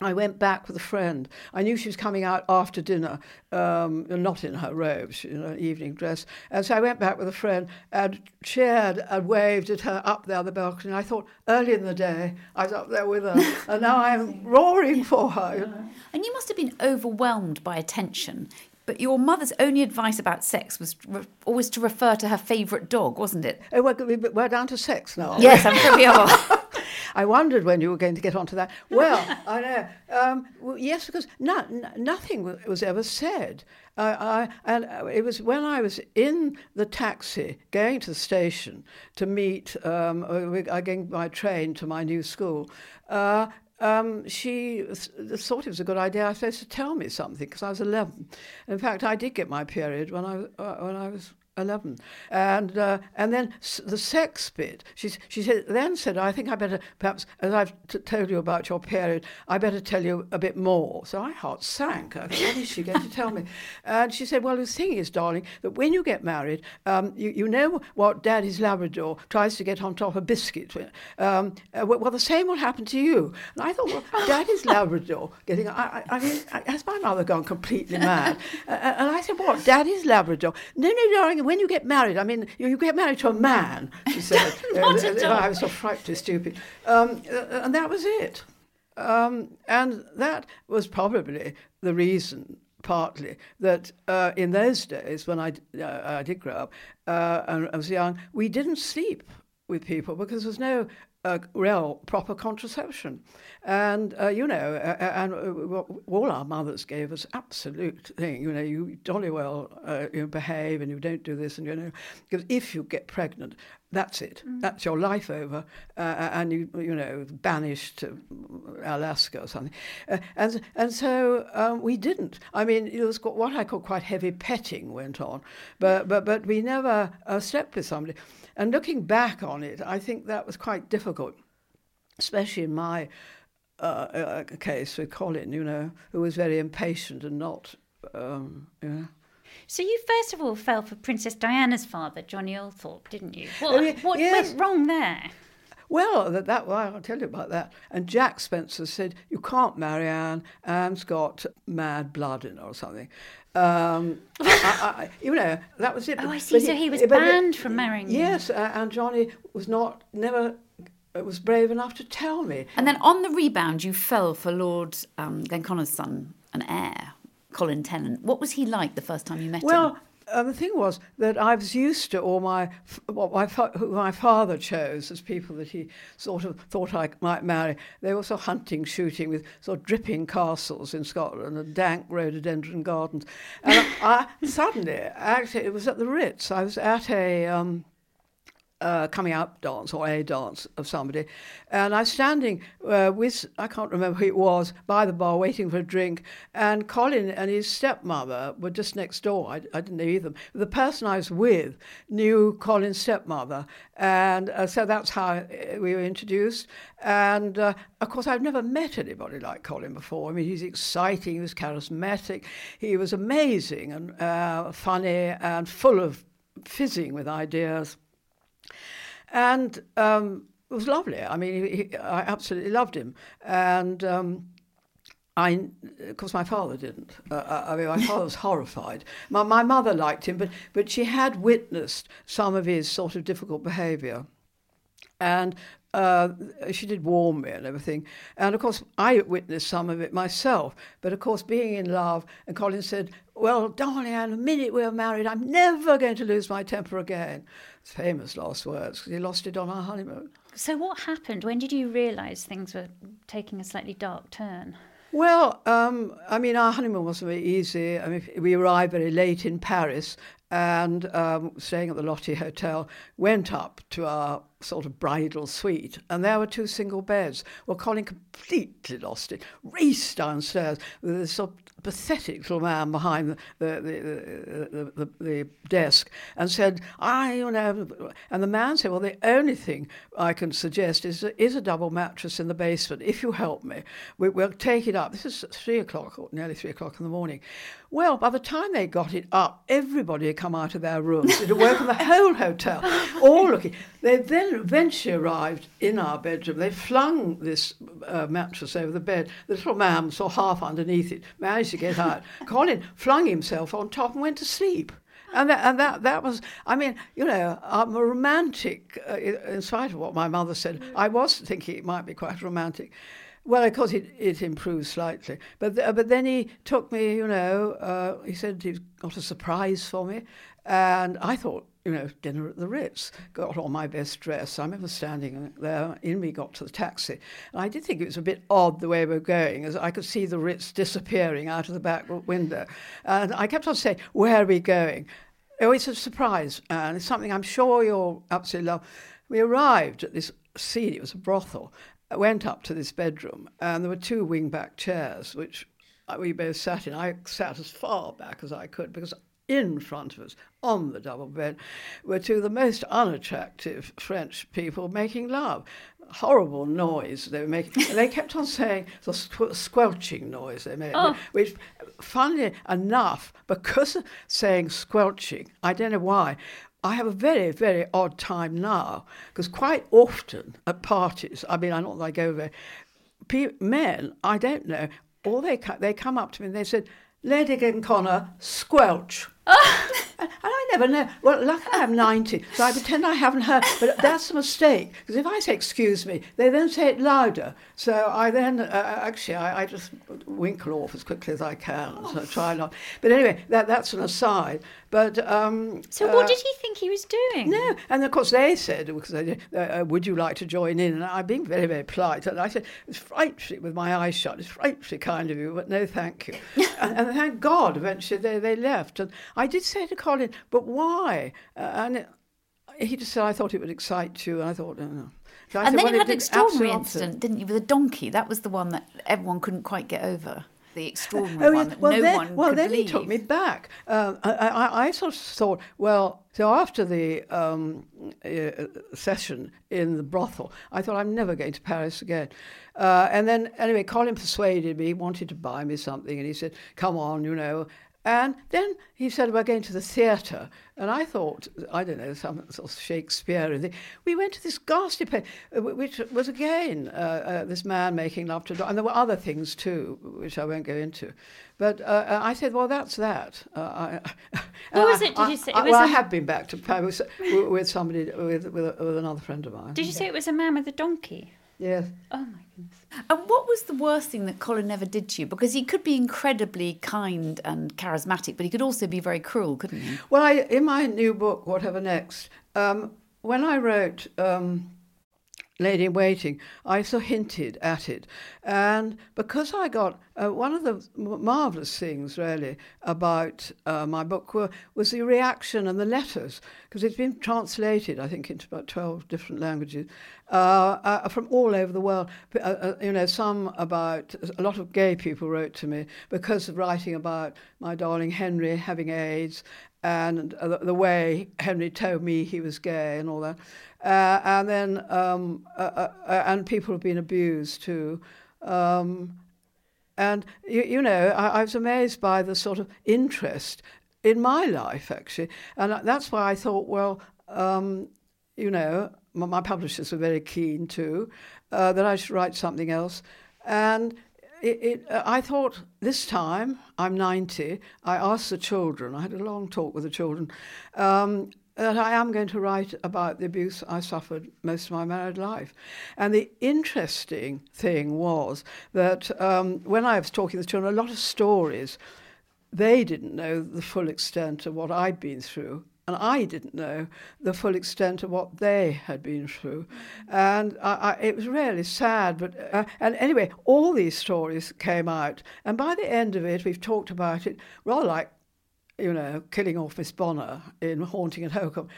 I went back with a friend. I knew she was coming out after dinner, um, not in her robes, in her evening dress. And so I went back with a friend and cheered and waved at her up there on the balcony. I thought, early in the day, I was up there with her, and now I'm roaring for her. You know? And you must have been overwhelmed by attention. But your mother's only advice about sex was re- always to refer to her favourite dog, wasn't it? Oh, we're, we're down to sex now. Yes, I'm sure we are. I wondered when you were going to get onto that. Well, I know. Um, well, yes, because no, n- nothing was ever said. Uh, I, and it was when I was in the taxi going to the station to meet, um, I going by train to my new school. Uh, um, she thought it was a good idea, I suppose, to tell me something because I was 11. In fact, I did get my period when I, uh, when I was 11. And uh, and then the sex bit, she, she said, then said, I think I better, perhaps, as I've t- told you about your period, I better tell you a bit more. So my heart sank. I thought, what is she going to tell me? And she said, well, the thing is, darling, that when you get married, um, you, you know what Daddy's Labrador tries to get on top of biscuit. Um, uh, well, the same will happen to you. And I thought, well, Daddy's Labrador getting, I, I, I mean, has my mother gone completely mad? Uh, and I said, what, Daddy's Labrador? No, no, darling, when you get married, I mean, you, you get married to a man, she said. Not at all. I was so frightfully stupid. Um, and that was it. Um, and that was probably the reason, partly, that uh, in those days, when I, uh, I did grow up uh, and I was young, we didn't sleep with people because there was no uh, real proper contraception. And, uh, you know, uh, and uh, all our mothers gave us absolute thing, you know, you jolly well uh, you behave and you don't do this and, you know, because if you get pregnant, that's it. Mm. That's your life over, uh, and you you know banished to Alaska or something, uh, and and so um, we didn't. I mean, it was what I call quite heavy petting went on, but but but we never uh, slept with somebody. And looking back on it, I think that was quite difficult, especially in my uh, uh, case with Colin, you know, who was very impatient and not, um, you know. So you first of all fell for Princess Diana's father, Johnny Althorp, didn't you? What, what yes. went wrong there? Well, that, that well, I'll tell you about that. And Jack Spencer said, "You can't marry Anne. Anne's got mad blood in her or something." Um, I, I, you know, that was it. Oh, I see. So he was banned from marrying. Yes, uh, and Johnny was not never was brave enough to tell me. And then on the rebound, you fell for Lord um, Glenconner's son and heir, Colin Tennant. What was he like the first time you met well, him? Uh, the thing was that I was used to all my what my who my father chose as people that he sort of thought I might marry. They were sort of hunting, shooting with sort of dripping castles in Scotland and dank rhododendron gardens. And I, I suddenly, actually, it was at the Ritz. I was at a. Um, uh, coming out dance or a dance of somebody. And I was standing uh, with, I can't remember who it was, by the bar waiting for a drink. And Colin and his stepmother were just next door. I, I didn't know either. The person I was with knew Colin's stepmother. And uh, so that's how uh, we were introduced. And uh, of course, I've never met anybody like Colin before. I mean, he's exciting, he was charismatic, he was amazing and uh, funny and full of fizzing with ideas and um, it was lovely. I mean, he, I absolutely loved him, and um, I, of course, my father didn't. Uh, I mean, my father was horrified. My, my mother liked him, but but she had witnessed some of his sort of difficult behaviour, and uh, she did warn me and everything. And of course, I witnessed some of it myself. But of course, being in love, and Colin said, Well, darling Anne, the minute we're married, I'm never going to lose my temper again. Famous last words, because he lost it on our honeymoon. So, what happened? When did you realise things were taking a slightly dark turn? Well, um, I mean, our honeymoon wasn't very easy. I mean, we arrived very late in Paris and um, staying at the Lotti Hotel, went up to our sort of bridal suite, and there were two single beds. Well, Colin completely lost it, raced downstairs with this sort of pathetic little man behind the, the, the, the, desk and said, I, you know, and the man said, well, the only thing I can suggest is, is a double mattress in the basement. If you help me, we, we'll take it up. This is three o'clock, or nearly three o'clock in the morning. Well, by the time they got it up, everybody had come out of their rooms. It had woken the whole hotel, all looking. They then eventually arrived in our bedroom. They flung this uh, mattress over the bed. The little man saw half underneath it, managed to get out. Colin flung himself on top and went to sleep. And that, and that, that was, I mean, you know, I'm a romantic, uh, in spite of what my mother said. I was thinking it might be quite romantic. Well, of course, it, it improved slightly. But, th- but then he took me, you know, uh, he said he's got a surprise for me. And I thought, you know, dinner at the Ritz, got on my best dress. I remember standing there, in we got to the taxi. And I did think it was a bit odd the way we were going, as I could see the Ritz disappearing out of the back window. And I kept on saying, Where are we going? Oh, it's a surprise, and it's something I'm sure you'll absolutely love. We arrived at this scene, it was a brothel, went up to this bedroom, and there were two wing-back chairs, which uh, we both sat in. I sat as far back as I could because in front of us, on the double bed, were two of the most unattractive French people making love. Horrible noise they were making. they kept on saying the squ- squelching noise they made, Oh. which, funnily enough, because of saying squelching, I don't know why, I have a very, very odd time now because quite often at parties, I mean, I don't that I go there, pe- men, I don't know, all they they come up to me and they said, Lady Glenconner, squelch. and never know. Well, luckily I'm 90, so I pretend I haven't heard. But that's a mistake, because if I say excuse me, they then say it louder. So I then, uh, actually, I, I just winkle off as quickly as I can. So try not. But anyway, that, that's an aside. But um, So, what uh, did he think he was doing? no, and of course they said, because they, did, uh, uh, would you like to join in? And I'm being very, very polite. And I said, it's frightfully, with my eyes shut, it's frightfully kind of you, but no thank you. and, and thank God eventually they, they left. And I did say to Colin, but why? Uh, and it, he just said, I thought it would excite you. And I thought, oh, no. So I and said, then well, you had an extraordinary incident, didn't you, with a donkey? That was the one that everyone couldn't quite get over. The extraordinary Oh, one yeah. that Well, no then, one well, then believe. he took me back. Um, I, I, I sort of thought, well, so after the um, uh, session in the brothel, I thought I'm never going to Paris again. Uh, and then, anyway, Colin persuaded me, he wanted to buy me something, and he said, come on, you know. And then he said about going to the theatre, and I thought, I don't know, some sort of Shakespeare. Thing. We went to this ghastly play, uh, which was again uh, uh, this man making love to a dog, and there were other things too, which I won't go into. But uh, uh I said, well, that's that. Uh, I, what was it? Did I, you say? I, well, I have been back to Paris with somebody, with, with, with another friend of mine. Did you say it was a man with a donkey? Yes. Oh my goodness. And what was the worst thing that Colin ever did to you? Because he could be incredibly kind and charismatic, but he could also be very cruel, couldn't he? Well, I, in my new book, Whatever Next, um, when I wrote um, Lady in Waiting, I so hinted at it. And because I got uh, one of the marvellous things, really, about uh, my book were, was the reaction and the letters, because it's been translated, I think, into about 12 different languages uh, uh from all over the world. Uh, uh, you know, some about, a lot of gay people wrote to me because of writing about my darling Henry having AIDS and the way Henry told me he was gay and all that. Uh, and then um, uh, uh, uh, and people have been abused too. Um, and you, you know, I, I, was amazed by the sort of interest in my life actually, and that's why I thought, well, um, you know, my, my, publishers were very keen too uh, that I should write something else, and. It, it, uh, I thought this time, I'm 90, I asked the children, I had a long talk with the children, um, that I am going to write about the abuse I suffered most of my married life. And the interesting thing was that um, when I was talking to the children, a lot of stories, they didn't know the full extent of what I'd been through. And I didn't know the full extent of what they had been through. And I, I, it was really sad. But uh, And anyway, all these stories came out. And by the end of it, we've talked about it rather like you know, killing off Miss Bonner in Haunting at Holkham.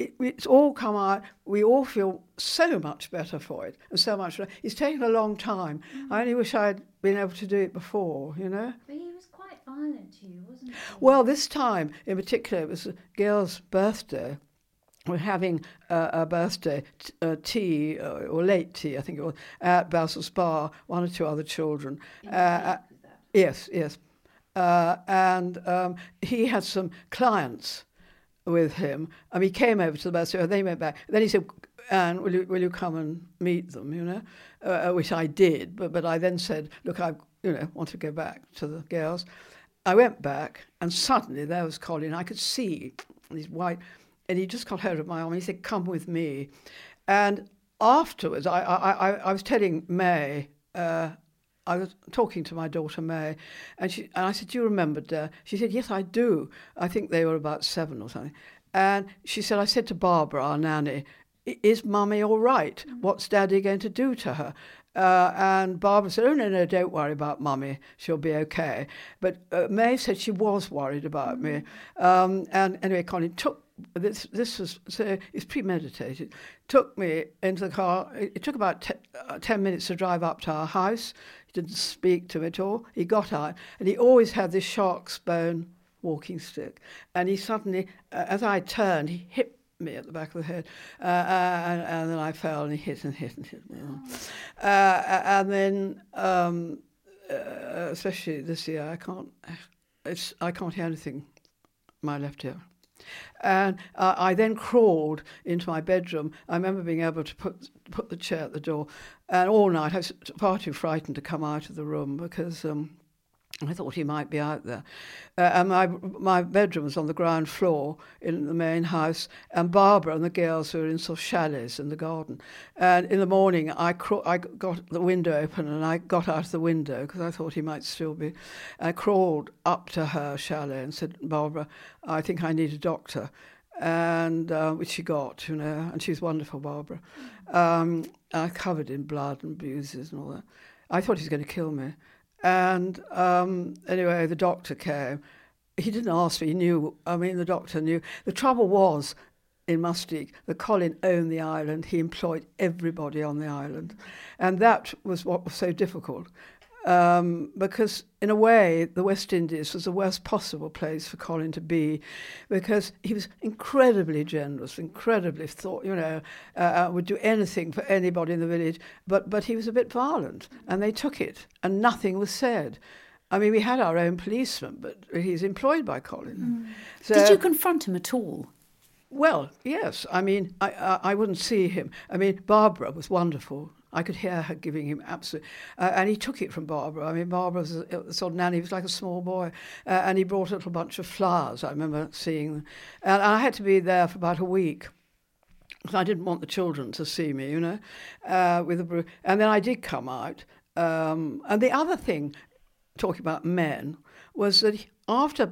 It, it's all come out. We all feel so much better for it, and so much. It's taken a long time. Mm-hmm. I only wish I'd been able to do it before. You know. But he was quite violent to you, wasn't he? Well, this time in particular, it was a girl's birthday. We're having uh, a birthday t- uh, tea uh, or late tea, I think it was, at Basil's Bar. One or two other children. Uh, yes, yes. Uh, and um, he had some clients with him. I mean, he came over to the bus, and they went back. Then he said, Anne, will you, will you come and meet them, you know? Uh, uh, which I did, but, but I then said, look, I you know, want to go back to the girls. I went back, and suddenly there was Colin. I could see these white, and he just got hold of my arm. And he said, come with me. And afterwards, I, I, I, I was telling May, uh, I was talking to my daughter May, and, she, and I said, Do you remember, Dad? She said, Yes, I do. I think they were about seven or something. And she said, I said to Barbara, our nanny, Is Mummy all right? What's Daddy going to do to her? Uh, and Barbara said, Oh, no, no, don't worry about Mummy. She'll be okay. But uh, May said she was worried about me. Um, and anyway, Colin took this this was so it's premeditated. Took me into the car. It, it took about uh, ten minutes to drive up to our house. He didn't speak to me at all. He got out, and he always had this shark's bone walking stick. And he suddenly, uh, as I turned, he hit me at the back of the head, uh, uh and, and, then I fell and he hit and hit and hit me. Uh, and then, um, uh, especially this year, I can't, it's I can't hear anything. My left ear. And uh, I then crawled into my bedroom. I remember being able to put put the chair at the door, and all night I was far too frightened to come out of the room because um, I thought he might be out there. Uh, and my, my bedroom was on the ground floor in the main house, and Barbara and the girls were in sort of chalets in the garden. And in the morning, I, craw- I got the window open and I got out of the window because I thought he might still be. I crawled up to her chalet and said, Barbara, I think I need a doctor. And uh, which she got, you know, and she's wonderful, Barbara. Um, I covered in blood and bruises and all that. I thought he was going to kill me. And um, anyway, the doctor came. He didn't ask me, he knew. I mean, the doctor knew. The trouble was in Mustique that Colin owned the island. He employed everybody on the island. And that was what was so difficult um, because in a way the West Indies was the worst possible place for Colin to be because he was incredibly generous, incredibly thought, you know, uh, uh, would do anything for anybody in the village, but, but he was a bit violent and they took it and nothing was said. I mean, we had our own policeman, but he's employed by Colin. So, Did you confront him at all? well, yes. I mean, I, I, I wouldn't see him. I mean, Barbara was wonderful. I could hear her giving him absolute, uh, and he took it from Barbara. I mean, Barbara was a, sort of nanny. He was like a small boy, uh, and he brought a little bunch of flowers. I remember seeing them, and I had to be there for about a week. I didn't want the children to see me, you know, uh, with a. And then I did come out. Um, and the other thing, talking about men, was that after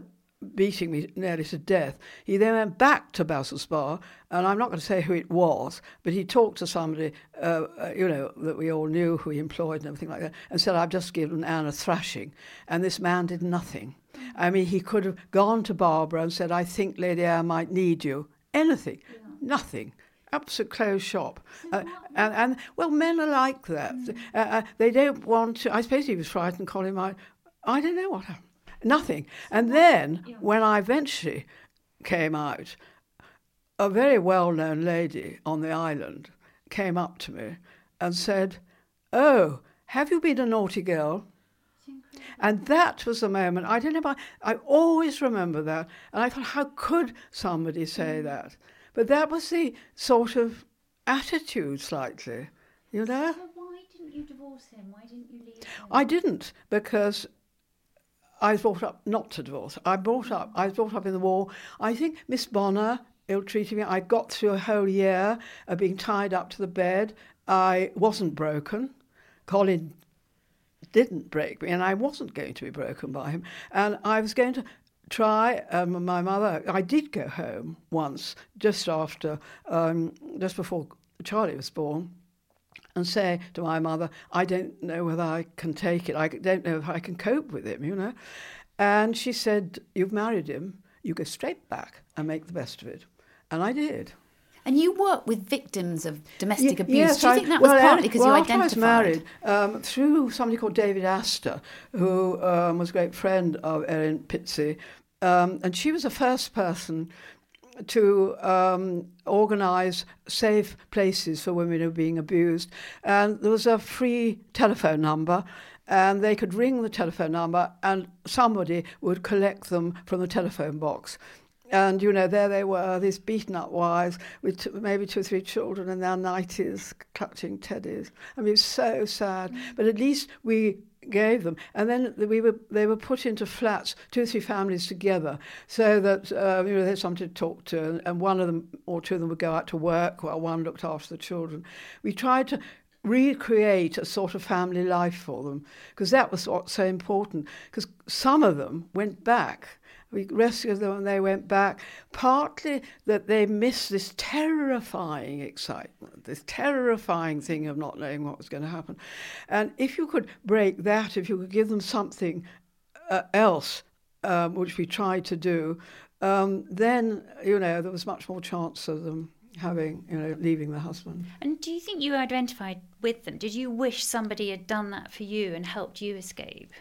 beating me nearly to death, he then went back to Basil's Bar, and I'm not going to say who it was, but he talked to somebody, uh, uh, you know, that we all knew who he employed and everything like that, and said, I've just given Anne a thrashing. And this man did nothing. I mean, he could have gone to Barbara and said, I think Lady Anne might need you. Anything. Nothing. Absolute closed shop. Uh, and, and, well, men are like that. Uh, uh, they don't want to. I suppose he was frightened, Colin might. I don't know what happened. Nothing. And then, when I eventually came out, a very well known lady on the island came up to me and said, Oh, have you been a naughty girl? And that was the moment. I don't know. I always remember that. And I thought, how could somebody say mm. that? But that was the sort of attitude, slightly, you know. why didn't you divorce him? Why didn't you leave him? I didn't because I was brought up not to divorce. I brought up. I was brought up in the war. I think Miss Bonner ill-treated me. I got through a whole year of being tied up to the bed. I wasn't broken. Colin didn't break me, and I wasn't going to be broken by him. And I was going to try. Um, my mother. I did go home once, just after, um, just before Charlie was born and say to my mother, I don't know whether I can take it. I don't know if I can cope with him, you know. And she said, You've married him. You go straight back and make the best of it. And I did. And you work with victims of domestic abuse. yes, Do you I- think that was well, partly because well, you after I was married um, through somebody called David Astor, who um, was a great friend of Erin Pizzey, um, and she was the first person to um, organise safe places for women who were being abused. And there was a free telephone number, and they could ring the telephone number, and somebody would collect them from the telephone box. And, you know, there they were, these beaten up wives with t- maybe two or three children in their 90s clutching teddies. I mean, it was so sad. But at least we gave them. And then we were, they were put into flats, two or three families together, so that, uh, you know, they had somebody to talk to. And, and one of them or two of them would go out to work while one looked after the children. We tried to recreate a sort of family life for them because that was what's so important because some of them went back we rescued them and they went back. Partly that they missed this terrifying excitement, this terrifying thing of not knowing what was going to happen. And if you could break that, if you could give them something uh, else, um, which we tried to do, um, then, you know, there was much more chance of them having, you know, leaving the husband. And do you think you identified with them? Did you wish somebody had done that for you and helped you escape?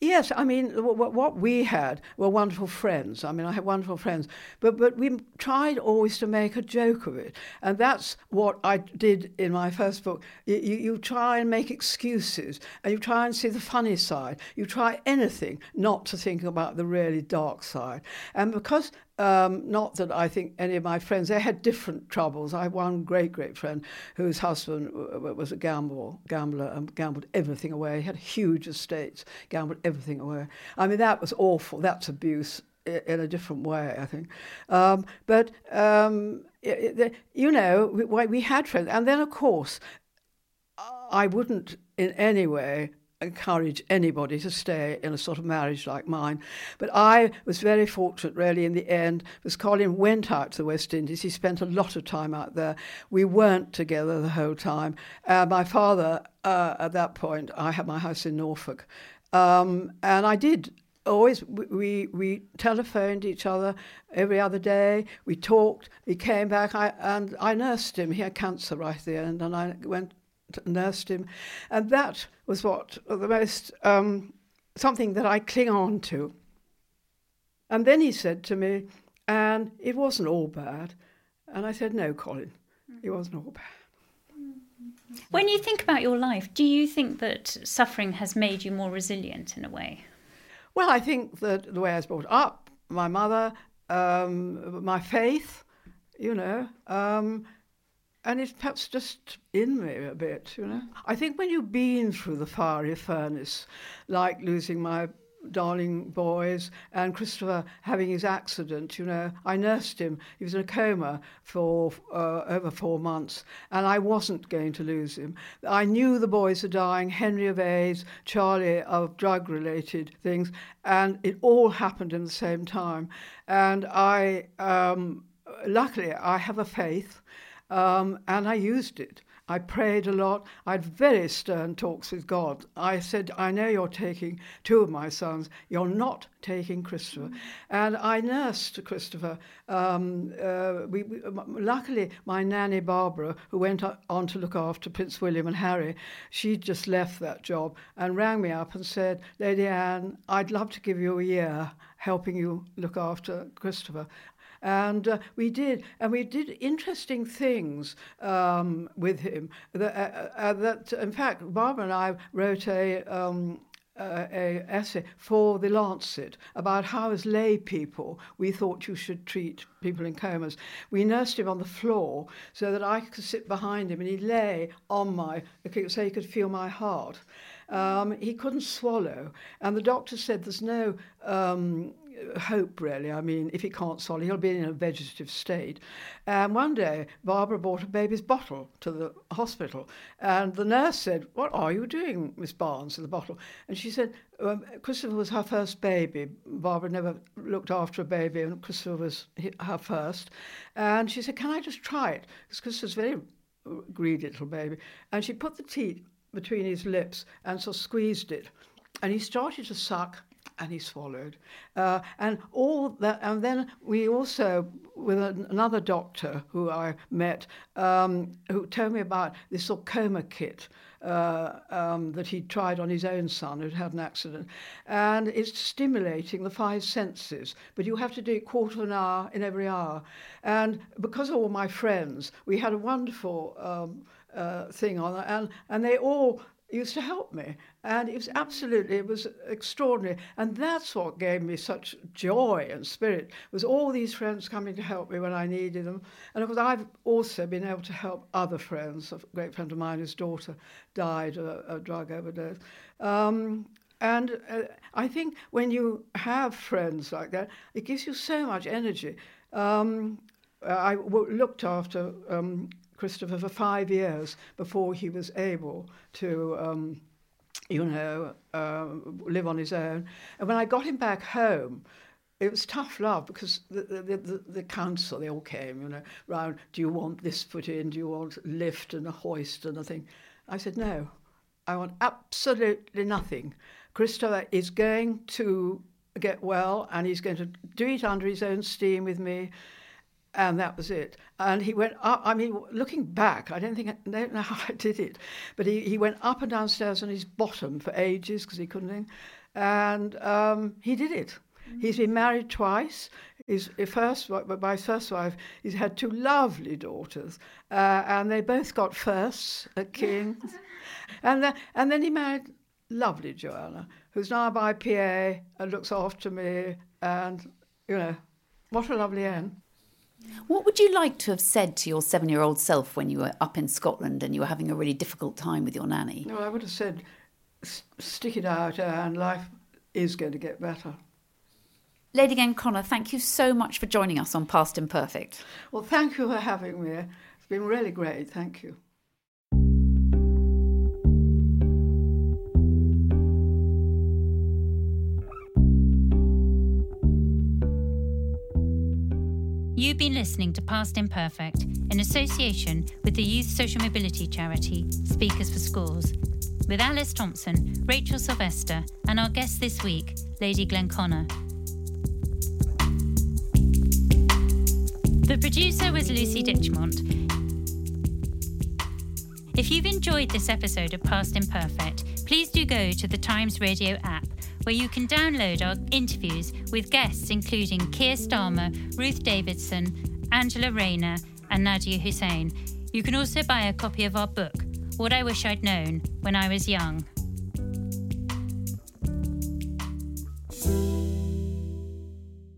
Yes, I mean, what, we had were wonderful friends. I mean, I had wonderful friends, but but we tried always to make a joke of it, and that's what I did in my first book. You, you, you try and make excuses, and you try and see the funny side. You try anything not to think about the really dark side, and because um, not that I think any of my friends, they had different troubles. I had one great, great friend whose husband was a gamble, gambler and gambled everything away. He had huge estates, gambled everything away. I mean, that was awful. That's abuse in a different way, I think. Um, but, um, you know, we, we had friends. And then, of course, I wouldn't in any way encourage anybody to stay in a sort of marriage like mine. But I was very fortunate, really, in the end, because Colin went out to the West Indies. He spent a lot of time out there. We weren't together the whole time. Uh, my father, uh, at that point, I had my house in Norfolk. Um, and I did always we we telephoned each other every other day. We talked. He came back, I, and I nursed him. He had cancer right at the end, and I went nursed him, and that was what the most um, something that I cling on to. And then he said to me, "And it wasn't all bad," and I said, "No, Colin, it wasn't all bad." When you think about your life, do you think that suffering has made you more resilient in a way? Well, I think that the way I was brought up, my mother, um, my faith, you know, um, and it's perhaps just in me a bit, you know. I think when you've been through the fiery furnace, like losing my darling boys and Christopher having his accident, you know, I nursed him. He was in a coma for uh, over four months, and I wasn't going to lose him. I knew the boys were dying, Henry of AIDS, Charlie of drug-related things, and it all happened in the same time. And I, um, luckily, I have a faith, um, and I used it. I prayed a lot. I had very stern talks with God. I said, I know you're taking two of my sons. You're not taking Christopher. And I nursed Christopher. Um, uh, we, we, luckily, my nanny Barbara, who went on to look after Prince William and Harry, she just left that job and rang me up and said, Lady Anne, I'd love to give you a year helping you look after Christopher. And uh, we did, and we did interesting things um, with him. That, uh, uh, that, in fact, Barbara and I wrote a um, uh, a essay for the Lancet about how, as lay people, we thought you should treat people in comas. We nursed him on the floor so that I could sit behind him, and he lay on my so he could feel my heart. Um, he couldn't swallow, and the doctor said there's no um, hope, really. I mean, if he can't swallow, he'll be in a vegetative state. And one day, Barbara brought a baby's bottle to the hospital, and the nurse said, What are you doing, Miss Barnes, with the bottle? And she said, um, Christopher was her first baby. Barbara never looked after a baby, and Christopher was her first. And she said, Can I just try it? Because Christopher's a very greedy little baby. And she put the teat between his lips and so squeezed it. And he started to suck and he swallowed. Uh, and all that, and then we also, with another doctor who I met, um, who told me about this coma kit. Uh, um, that he tried on his own son who'd had an accident. And it's stimulating the five senses, but you have to do it quarter of an hour in every hour. And because of all my friends, we had a wonderful um, uh, thing on and, and they all used to help me. And it was absolutely, it was extraordinary. And that's what gave me such joy and spirit, was all these friends coming to help me when I needed them. And of course, I've also been able to help other friends. A great friend of mine, his daughter died of a, a drug overdose. Um, and uh, I think when you have friends like that, it gives you so much energy. Um, I w- looked after um, Christopher for five years before he was able to, um, you know, uh, live on his own. And when I got him back home, it was tough love because the, the, the, the, council, they all came, you know, round, do you want this put in? Do you want lift and a hoist and a thing? I said, no, I want absolutely nothing. Christopher is going to get well and he's going to do it under his own steam with me and that was it. And he went up. I mean, looking back, I don't think I don't know how I did it, but he, he went up and downstairs on his bottom for ages because he couldn't. And um, he did it. He's been married twice. His first, by his first wife, he's had two lovely daughters, uh, and they both got firsts at King's. and then, and then he married lovely Joanna, who's now by PA and looks after me, and you know, what a lovely end. What would you like to have said to your seven year old self when you were up in Scotland and you were having a really difficult time with your nanny? No, I would have said, stick it out and life is going to get better. Lady Glenconner, thank you so much for joining us on Past Imperfect. Well, thank you for having me. It's been really great. Thank you. You've been listening to Past Imperfect in association with the youth social mobility charity Speakers for Schools, with Alice Thomson, Rachel Sylvester, and our guest this week, Lady Glenconner. The producer was Lucy Ditchmont. If you've enjoyed this episode of Past Imperfect, please do go to the Times Radio app where you can download our interviews with guests including Keir Starmer, Ruth Davidson, Angela Rayner, and Nadiya Hussain. You can also buy a copy of our book, What I wish I'd known when I was young.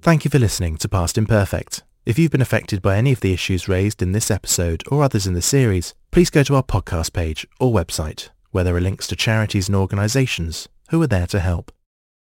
Thank you for listening to Past Imperfect. If you've been affected by any of the issues raised in this episode or others in the series, please go to our podcast page or website, where there are links to charities and organisations who are there to help.